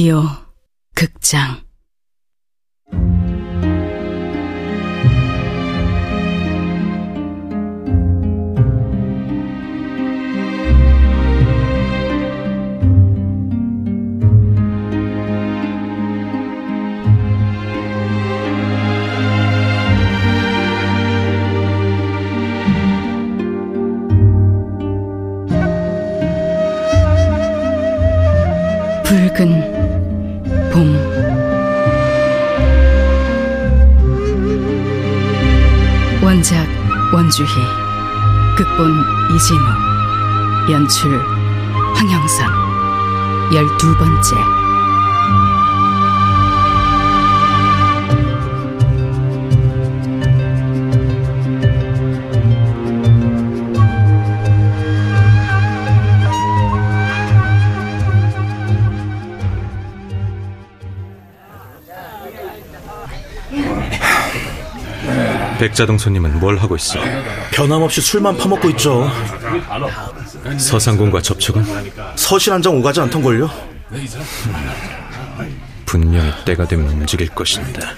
라디오 극장. 붉은 봄 원작 원주희 극본 이진우 연출 황영선. 열두 번째 백자동 손님은 뭘 하고 있어? 변함없이 술만 파먹고 있죠. 서상군과 접촉은 서신 한 장 오가지 않던걸요? 분명히 때가 되면 움직일 것인다.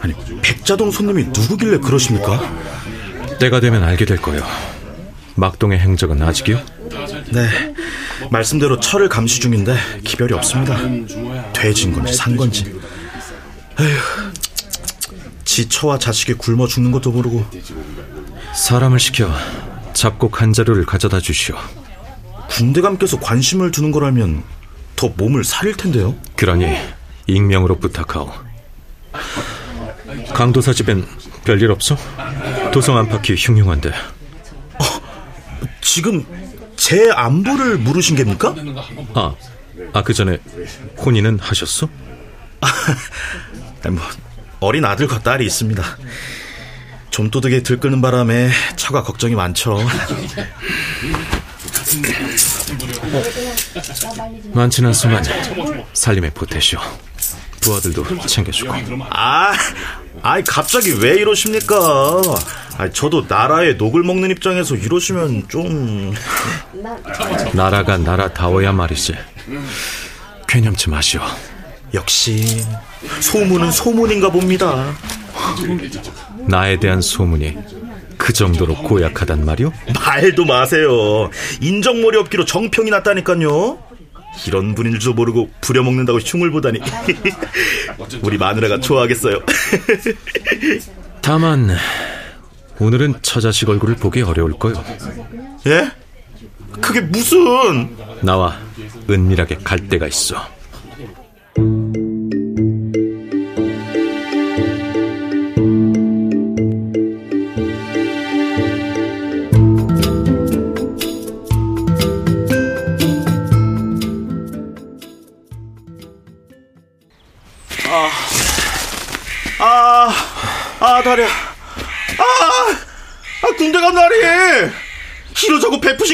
아니, 백자동 손님이 누구길래 그러십니까? 때가 되면 알게 될 거요. 막동의 행적은 아직이요? 네, 말씀대로 철을 감시 중인데 기별이 없습니다. 돼진 건지 산 건지. 에휴, 지 처와 자식이 굶어 죽는 것도 모르고 사람을 시켜 잡곡 한 자루를 가져다 주시오. 군대감께서 관심을 두는 거라면 더 몸을 사릴 텐데요. 그러니 익명으로 부탁하오. 강도사 집엔 별일 없어? 도성 안팎이 흉흉한데 지금 제 안부를 물으신 겁니까? 아, 아 그 전에 혼인은 하셨어? 아니, 뭐 어린 아들과 딸이 있습니다. 좀도둑에 들끓는 바람에 처가 걱정이 많죠. 많진 않지만 살림에 보태시오. 부하들도 챙겨주고. 아, 아이 갑자기 왜 이러십니까? 아, 저도 나라의 녹을 먹는 입장에서 이러시면 좀 나라가 나라다워야 말이지. 괴념치 마시오. 역시 소문은 소문인가 봅니다. 나에 대한 소문이 그 정도로 고약하단 말이오? 말도 마세요. 인정머리 없기로 정평이 났다니까요. 이런 분인 줄 모르고 부려먹는다고 흉을 보다니. 우리 마누라가 좋아하겠어요. 다만 오늘은 처자식 얼굴을 보기 어려울 거요. 예? 그게 무슨? 나와 은밀하게 갈 데가 있어.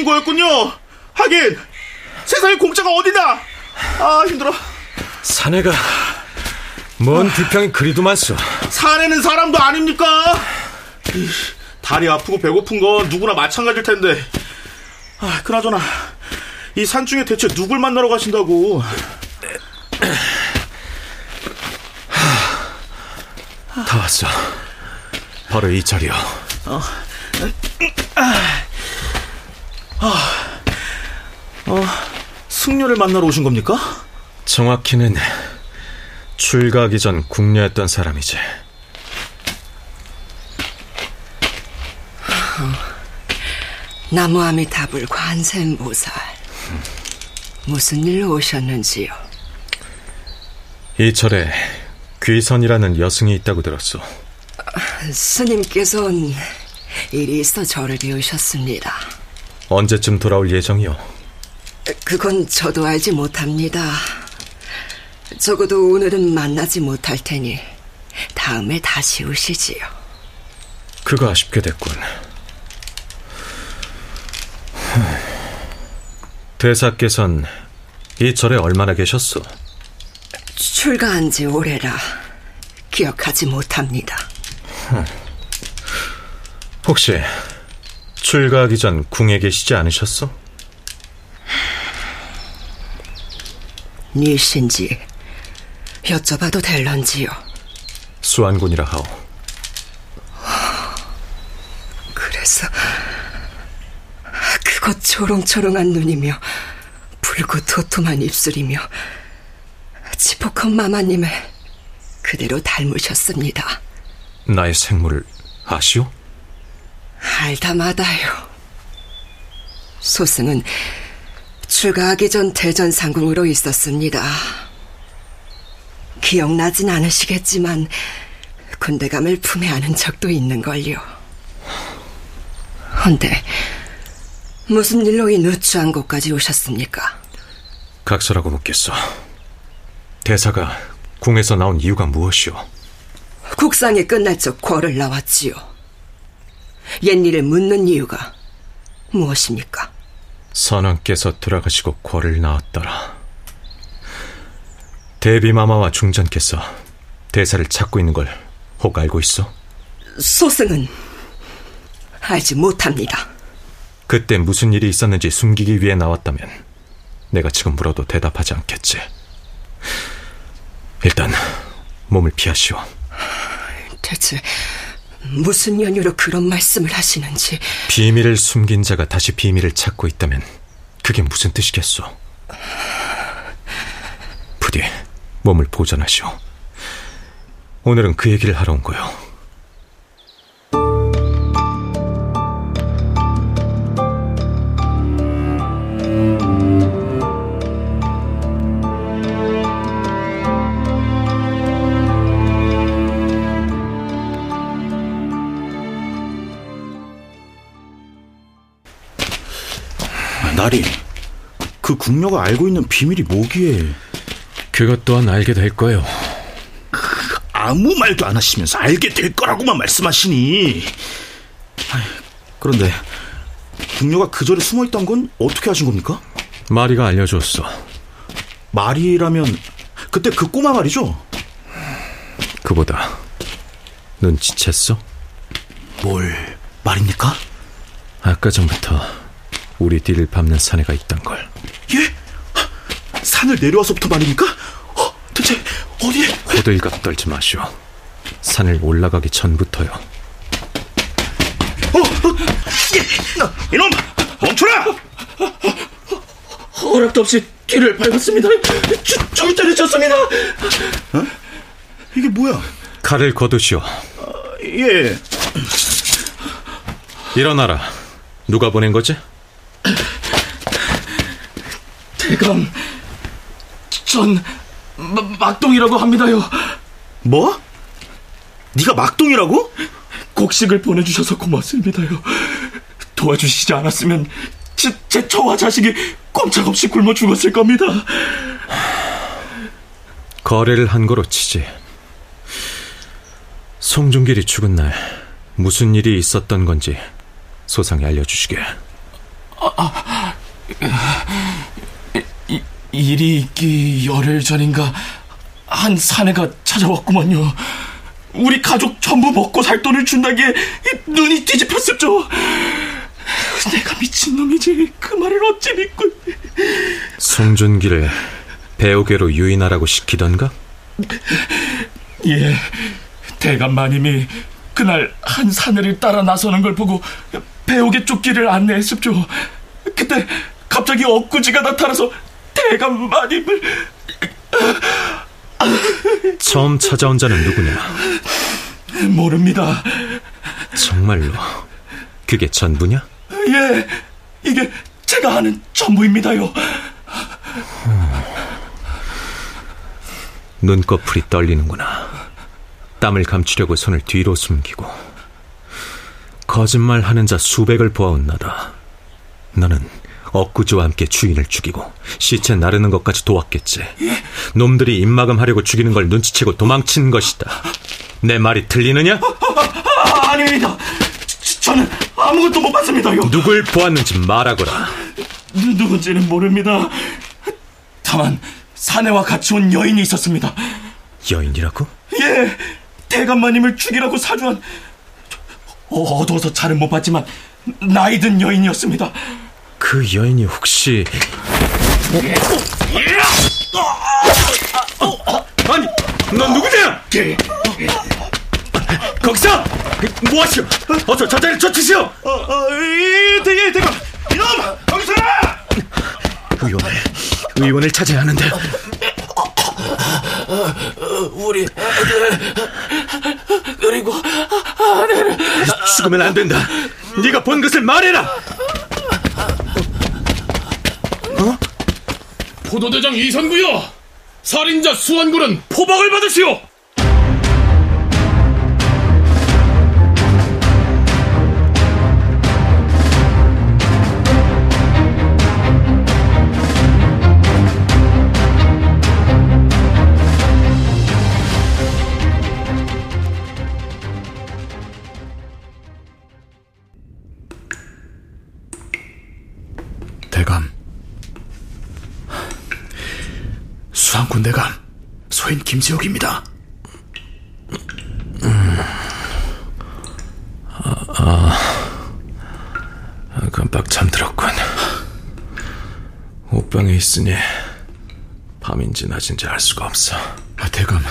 거였군요. 하긴, 세상에 공짜가 어디나. 아, 힘들어. 사내가 뭔 비평이 그리도 많소. 사내는 사람도 아닙니까? 이, 다리 아프고 배고픈 건 누구나 마찬가지일 텐데. 아, 그나저나, 이 산중에 대체 누굴 만나러 가신다고. 다 왔어. 바로 이 자리요. 어, 어, 승려를 만나러 오신 겁니까? 정확히는 출가하기 전 궁녀였던 사람이지. 나무아미타불 관세음보살 무슨 일로 오셨는지요? 이 절에 귀선이라는 여승이 있다고 들었소. 스님께서는 일이 있어 절을 비우셨습니다. 언제쯤 돌아올 예정이요? 그건 저도 알지 못합니다. 적어도 오늘은 만나지 못할 테니 다음에 다시 오시지요. 그거 아쉽게 됐군. 대사께선 이 절에 얼마나 계셨소? 출가한 지 오래라 기억하지 못합니다. 혹시 출가하기 전 궁에 계시지 않으셨어? 니신지 여쭤봐도 될런지요? 수안군이라 하오. 그래서 그것 초롱초롱한 눈이며 붉고 도톰한 입술이며 지포컷 마마님을 그대로 닮으셨습니다. 나의 생물을 아시오? 알다 마다요. 소승은 출가하기 전 대전 상궁으로 있었습니다. 기억나진 않으시겠지만 군대감을 품에 안은 적도 있는걸요. 헌데 무슨 일로 이 누추한 곳까지 오셨습니까? 각서라고 묻겠어. 대사가 궁에서 나온 이유가 무엇이오? 국상이 끝날 적 궐을 나왔지요. 옛일을 묻는 이유가 무엇입니까? 선왕께서 돌아가시고 궐을 나왔더라. 대비마마와 중전께서 대사를 찾고 있는 걸 혹 알고 있어? 소승은 알지 못합니다. 그때 무슨 일이 있었는지 숨기기 위해 나왔다면 내가 지금 물어도 대답하지 않겠지. 일단 몸을 피하시오. 대체 무슨 연유로 그런 말씀을 하시는지 비밀을 숨긴 자가 다시 비밀을 찾고 있다면 그게 무슨 뜻이겠소? 부디 몸을 보전하시오. 오늘은 그 얘기를 하러 온 거요. 그 궁녀가 알고 있는 비밀이 뭐기에 그것 또한 알게 될 거요. 아무 말도 안 하시면서 알게 될 거라고만 말씀하시니. 아이, 그런데 궁녀가 그 절에 숨어 있던 건 어떻게 하신 겁니까? 마리가 알려줬어. 말이라면 그때 그 꼬마 말이죠? 그보다 눈치챘어? 뭘 말입니까? 아까 전부터 우리 뒤를 밟는 사내가 있단 걸. 예? 산을 내려와서부터 말입니까? 어, 대체 어디에? 호들갑 떨지 마시오. 산을 올라가기 전부터요. 어, 어, 예, 이놈 멈춰라! 허락도 없이 길을 밟았습니다. 주, 절대로 쳤습니다. 어? 이게 뭐야? 칼을 거두시오. 예. 일어나라. 누가 보낸 거지? 대감, 전 마, 막동이라고 합니다요. 뭐? 네가 막동이라고? 곡식을 보내주셔서 고맙습니다요. 도와주시지 않았으면 제, 제 처와 자식이 꼼짝없이 굶어 죽었을 겁니다. 거래를 한 거로 치지. 송중길이 죽은 날 무슨 일이 있었던 건지 소상히 알려주시게. 이, 일이 있기 열흘 전인가 한 사내가 찾아왔구만요. 우리 가족 전부 먹고 살 돈을 준다기에 눈이 뒤집혔었죠. 내가 미친놈이지 그 말을 어찌 믿고 송준길을 배우계로 유인하라고 시키던가? 예 대감 마님이 그날 한 사내를 따라 나서는 걸 보고 배옥의 쫓기를 안내했었죠 그때 갑자기 엊구지가 나타나서 대감 마님을 처음 찾아온 자는 누구냐? 모릅니다 정말로 그게 전부냐? 예 이게 제가 아는 전부입니다요 눈꺼풀이 떨리는구나. 땀을 감추려고 손을 뒤로 숨기고 거짓말하는 자 수백을 보아온 나다. 너는 엊구지와 함께 주인을 죽이고 시체 나르는 것까지 도왔겠지. 놈들이 입마금하려고 죽이는 걸 눈치채고 도망친 것이다. 내 말이 틀리느냐? 아, 아닙니다 저- 저는 아무것도 못 봤습니다요 누굴 보았는지 말하거라. 누- 누군지는 모릅니다 다만 사내와 같이 온 여인이 있었습니다 여인이라고? 예, 대감마님을 죽이라고 사주한 어, 어두워서 잘은 못 봤지만 나이 든 여인이었습니다. 그 여인이 혹시 넌 누구냐? 거기서 뭐하시오? 어서 저 자리를 쫓으시오. 어, 어, 이, 대기, 대감! 이놈! 거기서 나! 의원을 의원을 찾아야 하는데 우리 애들 그리고 아내를 죽으면 안 된다. 네가 본 것을 말해라. 포도대장 이선구여 살인자 수완구는 포박을 받으시오 소인 김지옥입니다 깜빡 잠들었군. 옷방에 있으니 밤인지 낮인지 알 수가 없어. 아, 대감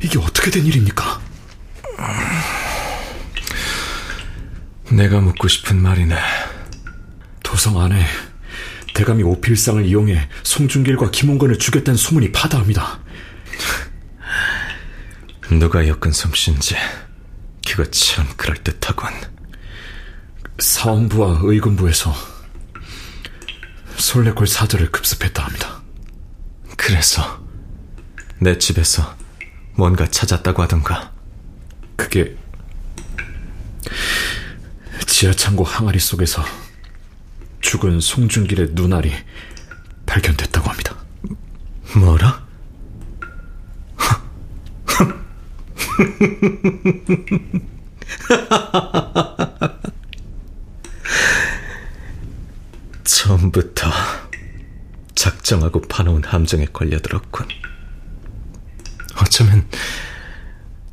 이게 어떻게 된 일입니까? 내가 묻고 싶은 말이네. 도성 안에 대감이 오필상을 이용해 송중길과 김홍건을 죽였다는 소문이 파다합니다 누가 엮은 솜씨인지 그거 참 그럴듯하군. 사원부와 의금부에서 솔레골 사절을 급습했다 합니다 그래서 내 집에서 뭔가 찾았다고 하던가. 그게 지하창고 항아리 속에서 죽은 송중길의 눈알이 발견됐다고 합니다. 뭐라? 처음부터 작정하고 파놓은 함정에 걸려들었군. 어쩌면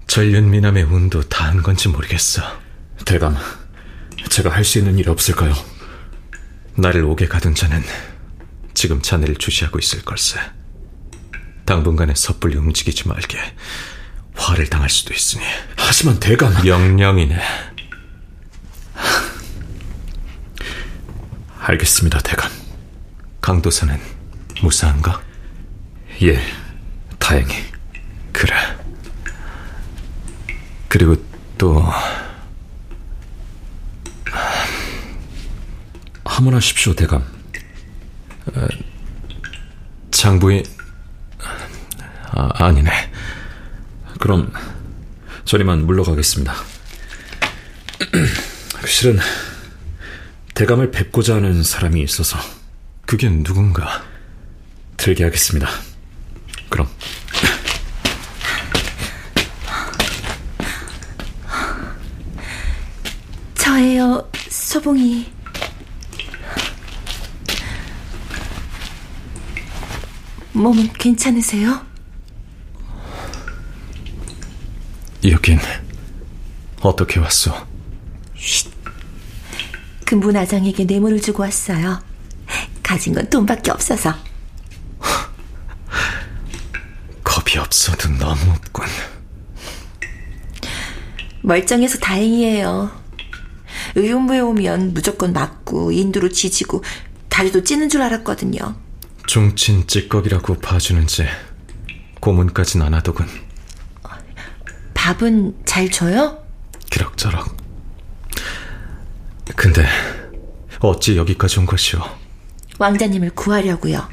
전륜미남의 운도 다한 건지 모르겠어. 대감, 제가 할 수 있는 일 없을까요? 나를 오게 가둔 자는 지금 자네를 주시하고 있을 걸세. 당분간은 섣불리 움직이지 말게. 화를 당할 수도 있으니. 하지만 대감, 명령이네. 알겠습니다, 대감. 강도사는 무사한가? 예, 다행히. 그래. 그리고 또 하문하십시오, 대감. 장부인 아, 아니네. 그럼 저리만 물러가겠습니다. 실은 대감을 뵙고자 하는 사람이 있어서 그게 누군가? 들게 하겠습니다. 그럼 저예요, 소봉이. 몸은 괜찮으세요? 여긴 어떻게 왔소? 그 문화장에게 뇌물을 주고 왔어요. 가진 건 돈밖에 없어서. 겁이 없어도 너무 없군. 멀쩡해서 다행이에요. 의원부에 오면 무조건 맞고 인두로 지지고 다리도 찌는 줄 알았거든요. 종친 찌꺼기라고 봐주는지 고문까진 안 하더군. 밥은 잘 줘요? 기럭저럭. 근데 어찌 여기까지 온 것이오? 왕자님을 구하려고요.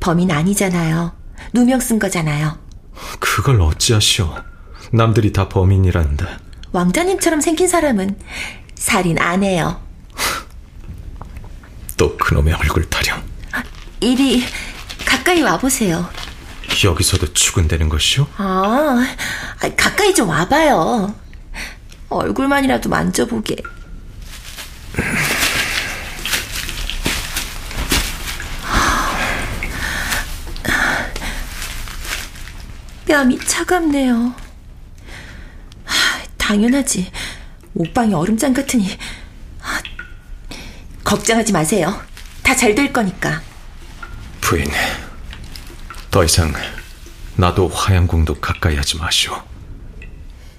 범인 아니잖아요. 누명 쓴 거잖아요. 그걸 어찌하시오? 남들이 다 범인이라는데. 왕자님처럼 생긴 사람은 살인 안 해요. 또 그놈의 얼굴 타령. 이리 가까이 와보세요. 여기서도 추근대는 것이오? 아, 아, 가까이 좀 와봐요. 얼굴만이라도 만져보게. 뺨이 차갑네요. 하, 당연하지. 옷방이 얼음장 같으니. 하, 걱정하지 마세요. 다 잘 될 거니까. 부인, 더 이상 나도 화양궁도 가까이 하지 마시오.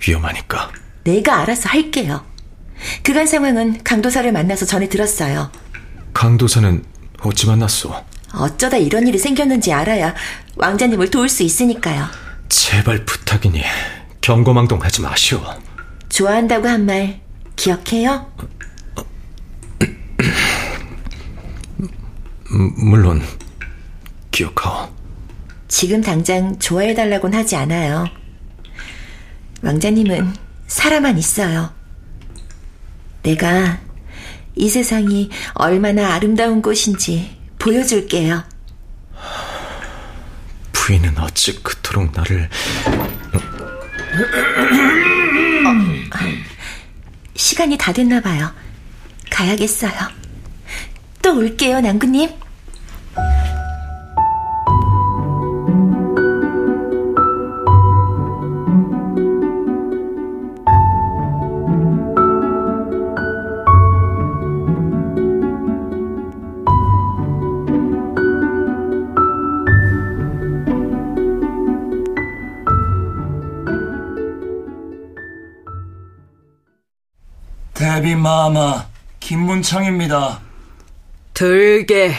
위험하니까. 내가 알아서 할게요. 그간 상황은 강도사를 만나서 전해 들었어요. 강도사는 어찌 만났소? 어쩌다 이런 일이 생겼는지 알아야 왕자님을 도울 수 있으니까요. 제발 부탁이니 경고망동하지 마시오. 좋아한다고 한 말 기억해요? 음, 물론 기억하오. 지금 당장 좋아해달라곤 하지 않아요. 왕자님은 사람만 있어요. 내가 이 세상이 얼마나 아름다운 곳인지 보여줄게요. 부인은 어찌 그토록 나를 시간이 다 됐나 봐요. 가야겠어요. 또 올게요, 남구님. 데비 마마 김문창입니다. 들게.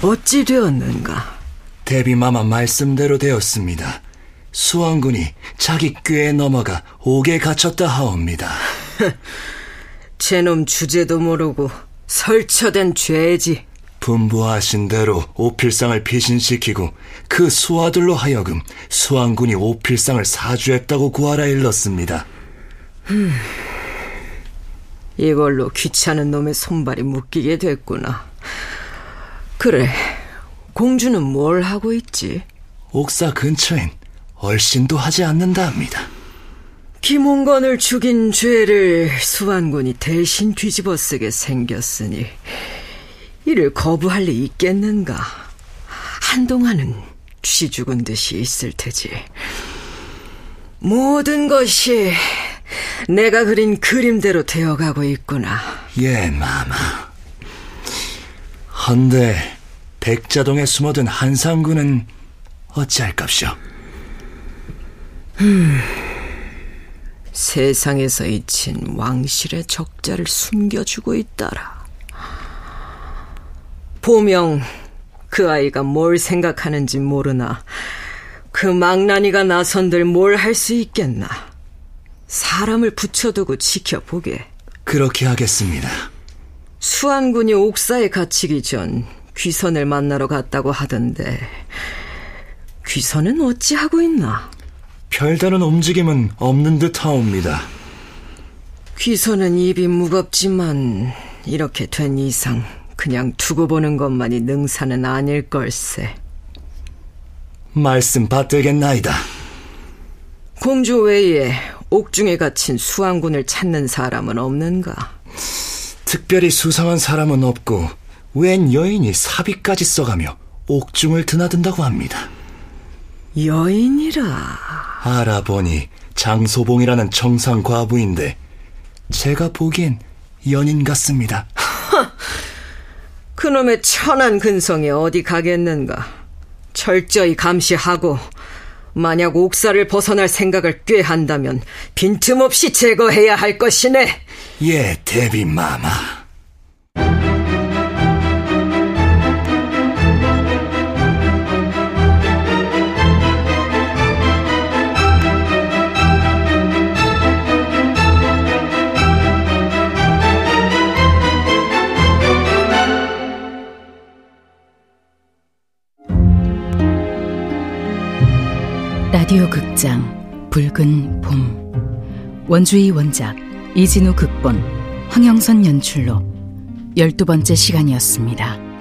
어찌 되었는가? 데비 마마 말씀대로 되었습니다. 수왕군이 자기 꾀에 넘어가 옥에 갇혔다 하옵니다. 제놈 주제도 모르고 설쳐된 죄지. 분부하신 대로 오필상을 피신시키고 그 수하들로 하여금 수왕군이 오필상을 사주했다고 구하라 일렀습니다. 이걸로 귀찮은 놈의 손발이 묶이게 됐구나. 그래, 공주는 뭘 하고 있지? 옥사 근처엔 얼씬도 하지 않는다 합니다. 김홍건을 죽인 죄를 수완군이 대신 뒤집어 쓰게 생겼으니 이를 거부할 리 있겠는가? 한동안은 쥐 죽은 듯이 있을 테지. 모든 것이 내가 그린 그림대로 되어가고 있구나. 예, 마마. 헌데 백자동에 숨어든 한상군은 어찌할 값이오? 세상에서 잊힌 왕실의 적자를 숨겨주고 있다라. 보명 그 아이가 뭘 생각하는지 모르나 그 망나니가 나선들 뭘 할 수 있겠나. 사람을 붙여두고 지켜보게. 그렇게 하겠습니다. 수안군이 옥사에 갇히기 전 귀선을 만나러 갔다고 하던데 귀선은 어찌 하고 있나? 별다른 움직임은 없는 듯 하옵니다. 귀선은 입이 무겁지만 이렇게 된 이상 그냥 두고 보는 것만이 능사는 아닐 걸세. 말씀 받들겠나이다. 공주 외에 옥중에 갇힌 수왕군을 찾는 사람은 없는가? 특별히 수상한 사람은 없고 웬 여인이 사비까지 써가며 옥중을 드나든다고 합니다. 여인이라. 알아보니 장소봉이라는 청상 과부인데 제가 보기엔 연인 같습니다. 그놈의 천한 근성이 어디 가겠는가? 철저히 감시하고 만약 옥사를 벗어날 생각을 꾀한다면 빈틈없이 제거해야 할 것이네. 예, 데비 마마. 붉은 봄 원주의 원작 이진우 극본 황영선 연출로 열두 번째 시간이었습니다.